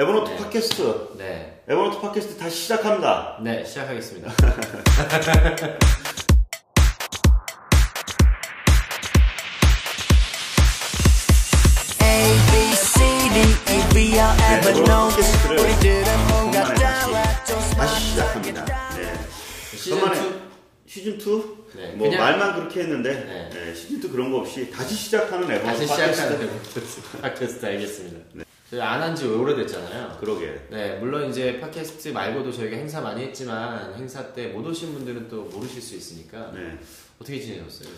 에버노트 네. 팟캐스트, 네. 에버노트 팟캐스트 다시 시작합니다. 네, 시작하겠습니다. E, B, R, 네, ever 에버노트 known 팟캐스트를 우리들은 뭔가 오랜만에 달라 좀 다시, 다시 시작합니다. 네. 시즌 간만에 2? 시즌 2? 네, 뭐 그냥- 말만 그렇게 했는데 네. 네, 시즌 2 그런 거 없이 다시 시작하는 에버노트 다시 팟캐스트. 시작하는 팟캐스트, 알겠습니다. 저희 안 한 지 오래됐잖아요. 그러게. 네, 물론 이제 팟캐스트 말고도 저희가 행사 많이 했지만 행사 때 못 오신 분들은 또 모르실 수 있으니까 네. 어떻게 지내셨어요?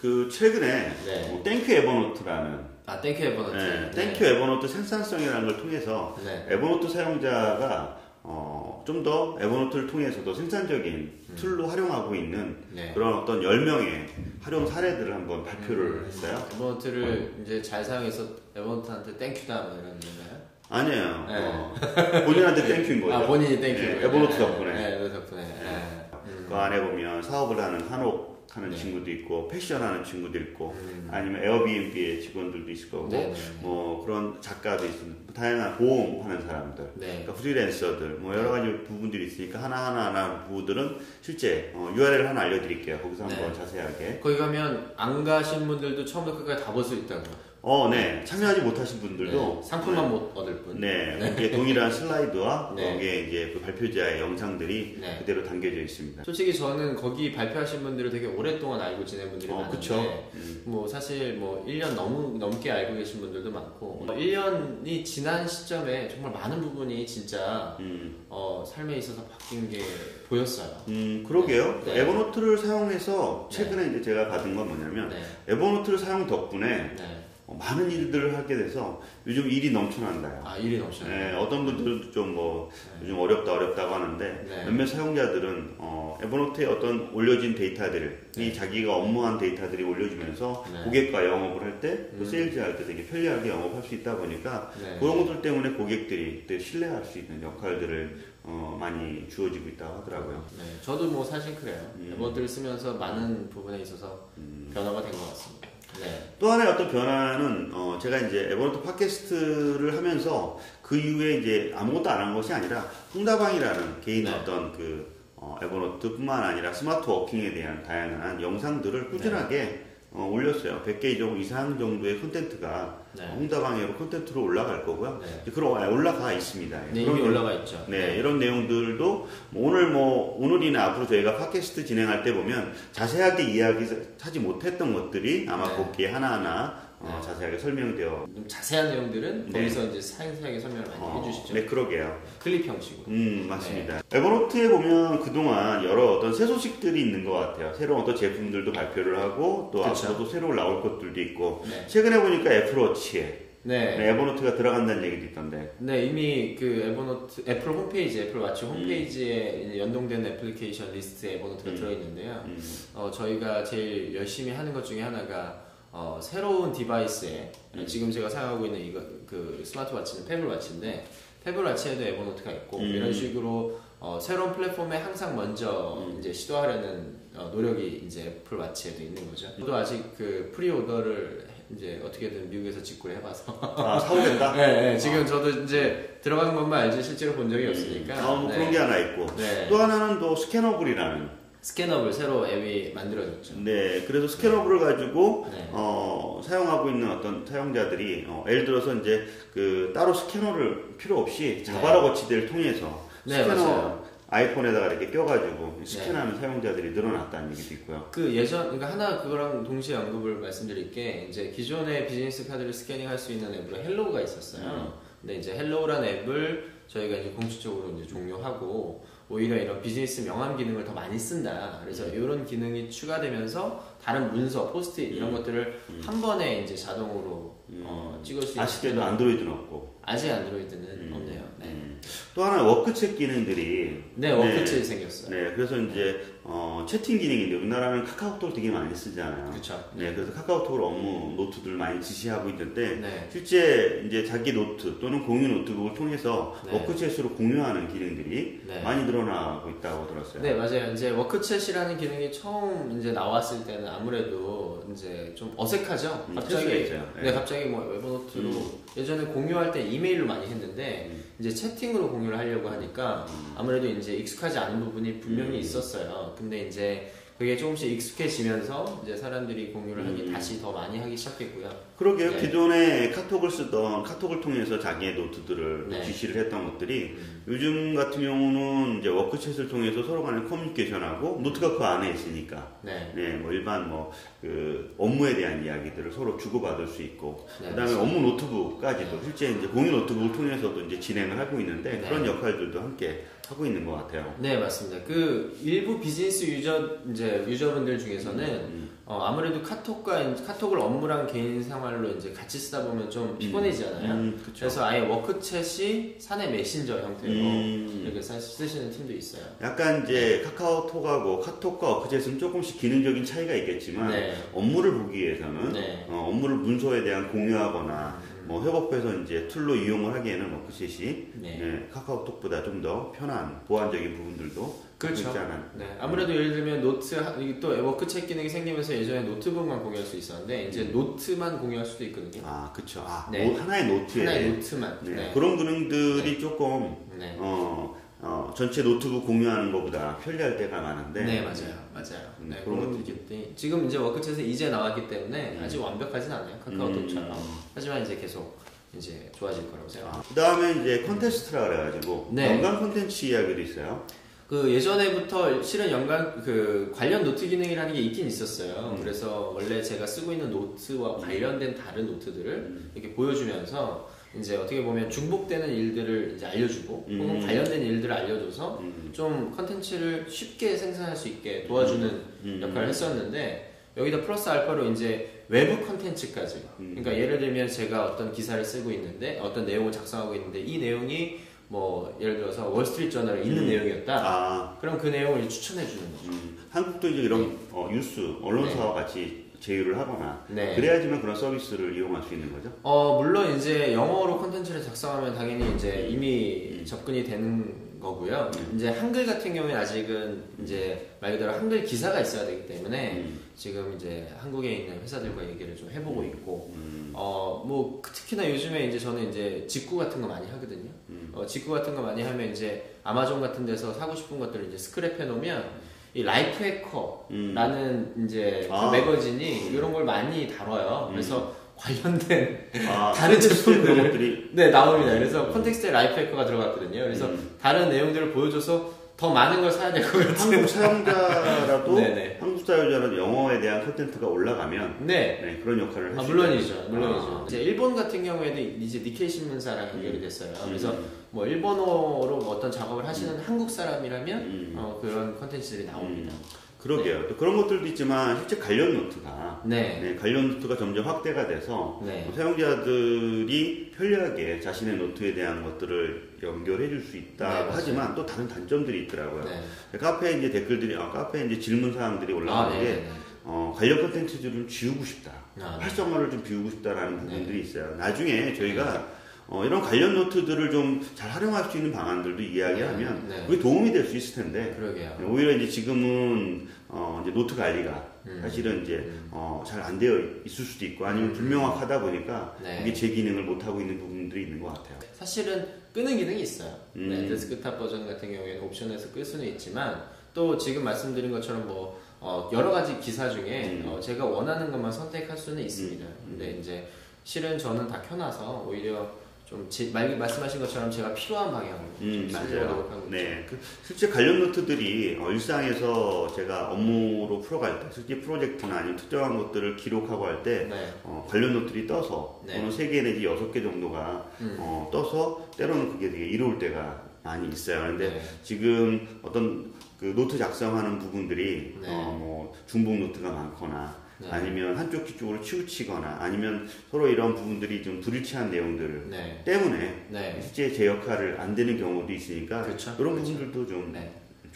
그 최근에 네. 뭐 thank you 에버노트라는 아, thank you 에버노트. 네, thank you 에버노트 생산성이라는 걸 통해서 네. 에버노트 사용자가 어, 좀 더 에버노트를 통해서 더 생산적인 tool로 활용하고 있는 음. 네. 그런 어떤 10명의 활용 사례들을 한번 발표를 음. 했어요. 에버노트를 이제 잘 사용해서 에버노트한테 thank you다 뭐 이런 건가요? 아니에요. 네. 어, 본인한테 thank you인 거죠. 아, 본인이 thank you. 네, 에버노트 덕분에. 네, 에버노트 덕분에. 네. 음. 그 안에 보면 사업을 하는 한옥 하는 네. 친구도 있고 패션 하는 친구도 있고 음. 아니면 에어비앤비의 직원들도 있을 거고 네, 네. 뭐 그런 작가도 있습니다. 다양한 보험 하는 사람들 네. 그러니까 프리랜서들 뭐 여러 가지 부분들이 있으니까 하나 하나 하나 부분들은 실제 어, URL 하나 알려드릴게요. 거기서 한번 네. 자세하게 거기 가면 안 가신 분들도 처음부터 끝까지 다 볼 수 있다고요. 어, 네 참여하지 못하신 분들도 네, 상품만 못 얻을 뿐. 네, 거기에 동일한 슬라이드와 네. 거기에 이제 그 발표자의 영상들이 네. 그대로 담겨져 있습니다. 솔직히 저는 거기 발표하신 분들을 되게 오랫동안 알고 지낸 분들이 어, 많은데 그쵸. 음. 뭐 사실 뭐 1년 넘, 넘게 알고 계신 분들도 많고 1년이 지난 시점에 정말 많은 부분이 진짜 음. 어, 삶에 있어서 바뀐 게 보였어요. 음, 그러게요. 네. 에버노트를 사용해서 최근에 이제 제가 받은 건 뭐냐면 네. 에버노트를 사용 덕분에 네. 어, 많은 일들을 하게 돼서 요즘 일이 넘쳐난다요. 아, 일이 넘쳐나요. 네, 어떤 분들도 좀뭐 요즘 어렵다 어렵다고 하는데 네. 몇몇 사용자들은 어, 에버노트에 어떤 올려진 데이터들이 네. 자기가 업무한 데이터들이 올려주면서 네. 고객과 영업을 할 때, 또 음. 세일즈 할 때 되게 편리하게 영업할 수 있다 보니까 네. 그런 것들 때문에 고객들이 또 신뢰할 수 있는 역할들을 어, 많이 주어지고 있다고 하더라고요. 네, 저도 뭐 사실 그래요. 음. 에버들을 쓰면서 많은 부분에 있어서 변화가 된 것 같습니다. 네. 또 하나의 어떤 변화는 어, 제가 이제 에버노트 팟캐스트를 하면서 그 이후에 이제 아무것도 안 한 것이 아니라 홍다방이라는 개인 네. 어떤 그 어, 에버노트뿐만 아니라 스마트 워킹에 대한 다양한 영상들을 꾸준하게 어, 올렸어요. 100개 이상 정도의 콘텐츠가 네. 홍다방으로 콘텐츠로 올라갈 거고요. 네. 그런 올라가 있습니다. 네, 그런 이미 올라가 있죠. 네, 이런 내용들도 뭐 오늘 뭐 오늘이나 앞으로 저희가 팟캐스트 진행할 때 보면 자세하게 이야기하지 못했던 것들이 아마 네. 거기에 하나하나 어, 네. 자세하게 설명되어 좀 자세한 내용들은 네. 거기서 이제 상세하게 설명을 많이 어, 해주시죠. 네, 그러게요. 클립 형식으로. 음, 맞습니다. 에버노트에 보면 그동안 여러 어떤 새 소식들이 있는 것 같아요. 새로운 어떤 제품들도 발표를 하고 또 그쵸. 앞으로도 새로 나올 것들도 있고 네. 최근에 보니까 애플워치에 네. 네, 에버노트가 들어간다는 얘기도 있던데. 네, 이미 그 에버노트 애플 홈페이지, 애플 와치 홈페이지에 이제 연동된 애플리케이션 리스트에 에버노트가 음. 들어있는데요. 음, 어, 저희가 제일 열심히 하는 것 중에 하나가 어, 새로운 device에 음. 지금 제가 사용하고 있는 이거 그 스마트워치는 페블 와치인데 페블 와치에도 에버노트가 있고 음. 이런 식으로 어, 새로운 플랫폼에 항상 먼저 음. 이제 시도하려는 어, 노력이 이제 애플 와치에도 있는 거죠. 저도 아직 그 pre-order를 이제 어떻게든 미국에서 직구를 해봐서 아, 사도 된다? 네, 네, 지금 저도 이제 들어가는 것만 알지 실제로 본 적이 없으니까. 아, 뭐 네. 그런 게 하나 있고. 네. 또 하나는 또 스캐너블이라는 스캐너블 새로 앱이 만들어졌죠. 네, 그래서 스캐너블을 가지고 네. 어, 사용하고 있는 어떤 사용자들이 어, 예를 들어서 이제 그 따로 스캐너를 필요 없이 자바라 거치대를 통해서 네, 스캐너 맞아요. 아이폰에다가 이렇게 껴가지고 스캔하는 사용자들이 늘어났다는 얘기도 있고요. 그 예전 그러니까 하나 그거랑 동시에 언급을 말씀드릴 게 이제 기존의 비즈니스 카드를 스캐닝할 수 있는 앱으로 Hello가 있었어요. 근데 이제 Hello라는 앱을 저희가 이제 공식적으로 이제 종료하고 오히려 이런 비즈니스 명함 기능을 더 많이 쓴다. 그래서 이런 기능이 추가되면서 다른 문서, 포스트잇 이런 것들을 한 번에 이제 자동으로 어, 찍을 수 있는 아쉽게도 안드로이드는 없고. 아직 안드로이드는 음. 없네요. 네. 음. 또 하나 Work Chat 기능들이 네, Work Chat이 생겼어요. 네, 그래서 이제 어, 채팅 기능인데 우리나라는 카카오톡 되게 많이 쓰잖아요. 그렇죠. 네, 그래서 카카오톡으로 업무 노트들을 많이 지시하고 있는데 네. 실제 이제 자기 노트 또는 공유 노트북을 통해서 네. Work Chat으로 공유하는 기능들이 네. 많이 늘어나고 있다고 들었어요. 네, 맞아요. 이제 Work Chat이라는 기능이 처음 이제 나왔을 때는 아무래도 이제 좀 어색하죠. 음, 갑자기. 네. 네. 갑자기 뭐 Evernote로 음. 예전에 공유할 때 이메일로 많이 했는데 이제 채팅으로 공유를 하려고 하니까 음. 아무래도 이제 익숙하지 않은 부분이 분명히 있었어요. 근데 이제 그게 조금씩 익숙해지면서 이제 사람들이 공유를 하기 음. 다시 더 많이 하기 시작했고요. 그러게요. 네. 기존에 카톡을 쓰던 카톡을 통해서 자기의 노트들을 네. 지시를 했던 것들이 음. 요즘 같은 경우는 이제 워크챗을 통해서 서로 간에 커뮤니케이션하고 노트가 그 안에 있으니까 네. 네, 뭐 일반 뭐 그 업무에 대한 이야기들을 서로 주고받을 수 있고 네, 그다음에 맞습니다. 업무 노트북까지도 실제 이제 공유 노트북을 통해서도 이제 진행을 하고 있는데 네. 그런 역할들도 함께 하고 있는 것 같아요. 네 맞습니다. 그 일부 비즈니스 유저 이제 유저분들 중에서는 음. 어, 아무래도 카톡과 카톡을 업무랑 개인 생활로 이제 같이 쓰다 보면 좀 피곤해지잖아요. 음. 그래서 아예 워크챗이 사내 메신저 형태로 음. 이렇게 사- 쓰시는 팀도 있어요. 약간 이제 카카오톡하고 카톡과 Work Chat은 조금씩 기능적인 차이가 있겠지만 네. 업무를 보기 위해서는 네. 어, 업무를 문서에 대한 공유하거나 뭐 협업해서 이제 툴로 이용을 하기에는 Work Chat이 네. 네, 카카오톡보다 좀 더 편한 보안적인 부분들도 그렇죠. 네, 아무래도 예를 들면 노트 또 Work Chat 기능이 생기면서 예전에 노트북만 공유할 수 있었는데 이제 노트만 공유할 수도 있거든요. 아, 그쵸. 아, 네. 노- 하나의 노트에 하나의 노트만. 네, 네. 그런 기능들이 조금 네. 어, 어, 전체 노트북 공유하는 것보다 편리할 때가 많은데 네, 맞아요, 맞아요. 음, 네, 그런 것도 있기 지금 이제 워크챗에 이제 나왔기 때문에 아직 완벽하진 않아요 카카오톡처럼. 음. 하지만 이제 계속 이제 좋아질 거라고 생각합니다. 그 다음에 이제 context라 그래가지고 네. 연관 콘텐츠 이야기도 있어요. 그 예전에부터 실은 연관 그 관련 노트 기능이라는 게 있긴 있었어요. 음. 그래서 원래 제가 쓰고 있는 노트와 관련된 다른 노트들을 음. 이렇게 보여주면서 이제 어떻게 보면 중복되는 일들을 이제 알려주고 혹은 음. 관련된 일들을 알려줘서 음. 좀 컨텐츠를 쉽게 생산할 수 있게 도와주는 음. 역할을 했었는데 여기다 플러스 알파로 이제 외부 컨텐츠까지 음. 그러니까 예를 들면 제가 어떤 기사를 쓰고 있는데 어떤 내용을 작성하고 있는데 이 내용이 뭐 예를 들어서 월스트리트 저널에 있는 음. 내용이었다 아, 그럼 그 내용을 추천해 주는 거죠 음, 한국도 이제 이런 어, 뉴스 언론사와 같이 제휴를 하거나 네. 그래야지만 그런 서비스를 이용할 수 있는 거죠. 어 물론 이제 영어로 컨텐츠를 작성하면 당연히 이제 이미 음. 접근이 되는 거고요. 이제 한글 같은 경우에 아직은 이제 말 그대로 한글 기사가 있어야 되기 때문에 음. 지금 이제 한국에 있는 회사들과 얘기를 좀 해보고 있고 음. 어뭐 특히나 요즘에 이제 저는 이제 직구 같은 거 많이 하거든요. 음. 어, 직구 같은 거 많이 하면 이제 아마존 같은 데서 사고 싶은 것들을 이제 스크랩해 놓으면 이 Lifehacker라는 음. 이제 그 아. 매거진이 이런 걸 많이 다뤄요. 그래서 관련된 아, 다른 것들이 네 나옵니다. 그래서 context에 Lifehacker가 들어갔거든요. 그래서 음. 다른 내용들을 보여줘서 더 많은 걸 사야 될것 같은. 한국 사용자라도 네네. 한국 사용자라도 영어에 대한 컨텐츠가 올라가면 네. 네, 그런 역할을 할 아, 수 물론이죠, 있다. 물론이죠. 아. 이제 일본 같은 경우에도 이제 니케이 신문사랑 연결이 됐어요. 음. 그래서 뭐 일본어로 어떤 작업을 하시는 한국 사람이라면 음. 어, 그런 컨텐츠들이 나옵니다. 그러게요. 또 그런 것들도 있지만 실제 관련 노트가 네. 네, 관련 노트가 점점 확대가 돼서 네. 뭐 사용자들이 편리하게 자신의 노트에 대한 것들을 연결해 줄수 네, 있다 맞아요. 하지만 또 다른 단점들이 있더라고요. 네. 카페에 이제 댓글들이, 아, 카페에 이제 질문 사항들이 올라오는 아, 게, 네. 어, 관련 콘텐츠들을 지우고 싶다. 아, 네. 활성화를 좀 비우고 싶다라는 부분들이 있어요. 나중에 저희가 어, 이런 관련 노트들을 좀 잘 활용할 수 있는 방안들도 이야기하면 네, 네. 그게 도움이 될 수 있을 텐데 그러게요. 오히려 이제 지금은 어, 이제 노트 관리가 음. 사실은 이제 음. 어, 잘 안 되어 있을 수도 있고 아니면 불명확하다 보니까 네. 이게 제 기능을 못 하고 있는 부분들이 있는 것 같아요. 사실은 끄는 기능이 있어요. 음. 네, 데스크탑 버전 같은 경우에는 옵션에서 끌 수는 있지만 또 지금 말씀드린 것처럼 뭐 어, 여러 가지 기사 중에 음. 어, 제가 원하는 것만 선택할 수는 있습니다. 근데 이제 실은 저는 다 켜놔서 오히려 좀 지- 말, 말씀하신 것처럼 제가 필요한 방향으로 음, 맞아요. 네. 그 실제 관련 노트들이 어, 일상에서 제가 업무로 풀어갈 때, 실제 프로젝트나 아니면 특정한 것들을 기록하고 할 때, 네. 어, 관련 노트들이 떠서, 네. 또는 3개 내지 6개 정도가 음. 어, 떠서, 때로는 그게 되게 이로울 때가 많이 있어요. 근데 네. 지금 어떤 그 노트 작성하는 부분들이, 네. 어, 뭐, 중복 노트가 많거나, 네. 아니면 한쪽 쪽으로 치우치거나 아니면 서로 이런 부분들이 좀 불일치한 내용들 네. 때문에 네. 실제 제 역할을 안 되는 경우도 있으니까 그렇죠. 이런 그렇죠. 부분들도 좀 네.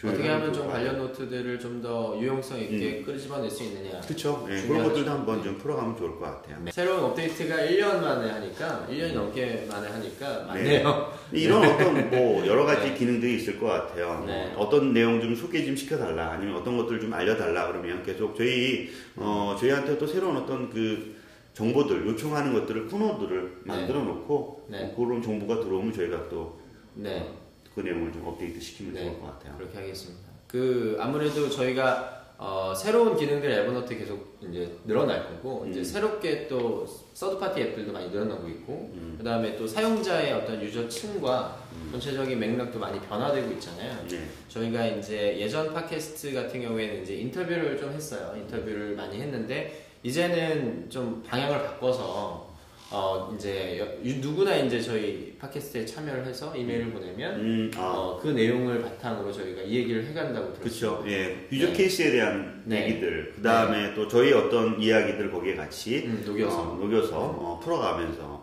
어떻게 하면 좀것 관련 노트들을 좀 더 유용성 있게 끄집어낼 수 있느냐. 그렇죠. 예, 그런. 것들도 한번 좀 풀어가면 좋을 것 같아요. 네. 새로운 업데이트가 1년 만에 하니까 1년이 넘게 만에 하니까 네. 많네요. 이런 어떤 뭐 여러 가지 네. 기능들이 있을 것 같아요. 네. 어, 어떤 내용 좀 소개 좀 시켜달라, 아니면 어떤 것들 좀 알려달라 그러면 계속 저희 어, 저희한테 또 새로운 어떤 그 정보들 요청하는 것들을 코너들을 만들어 놓고 네. 어, 그런 정보가 들어오면 저희가 또 그 네. 내용을 좀 업데이트 시키면 네. 좋을 것 같아요. 그렇게 하겠습니다. 그 아무래도 저희가 어, 새로운 기능들 Evernote 계속 이제 늘어날 거고 이제 음. 새롭게 또 third party 앱들도 많이 늘어나고 있고 음. 그 다음에 또 사용자의 어떤 유저층과 전체적인 맥락도 많이 변화되고 있잖아요. 네. 저희가 이제 예전 팟캐스트 같은 경우에는 이제 인터뷰를 좀 했어요. 인터뷰를 많이 했는데 이제는 좀 방향을 바꿔서 어 이제 누구나 이제 저희 팟캐스트에 참여를 해서 이메일을 보내면 음, 아, 어, 그 내용을 바탕으로 저희가 이 얘기를 해간다고 들었어요. 그렇죠. 예, 유저 네. 케이스에 대한 네. 얘기들, 그 다음에 또 저희 어떤 이야기들 거기에 같이 음, 녹여서. 어, 녹여서 어, 풀어가면서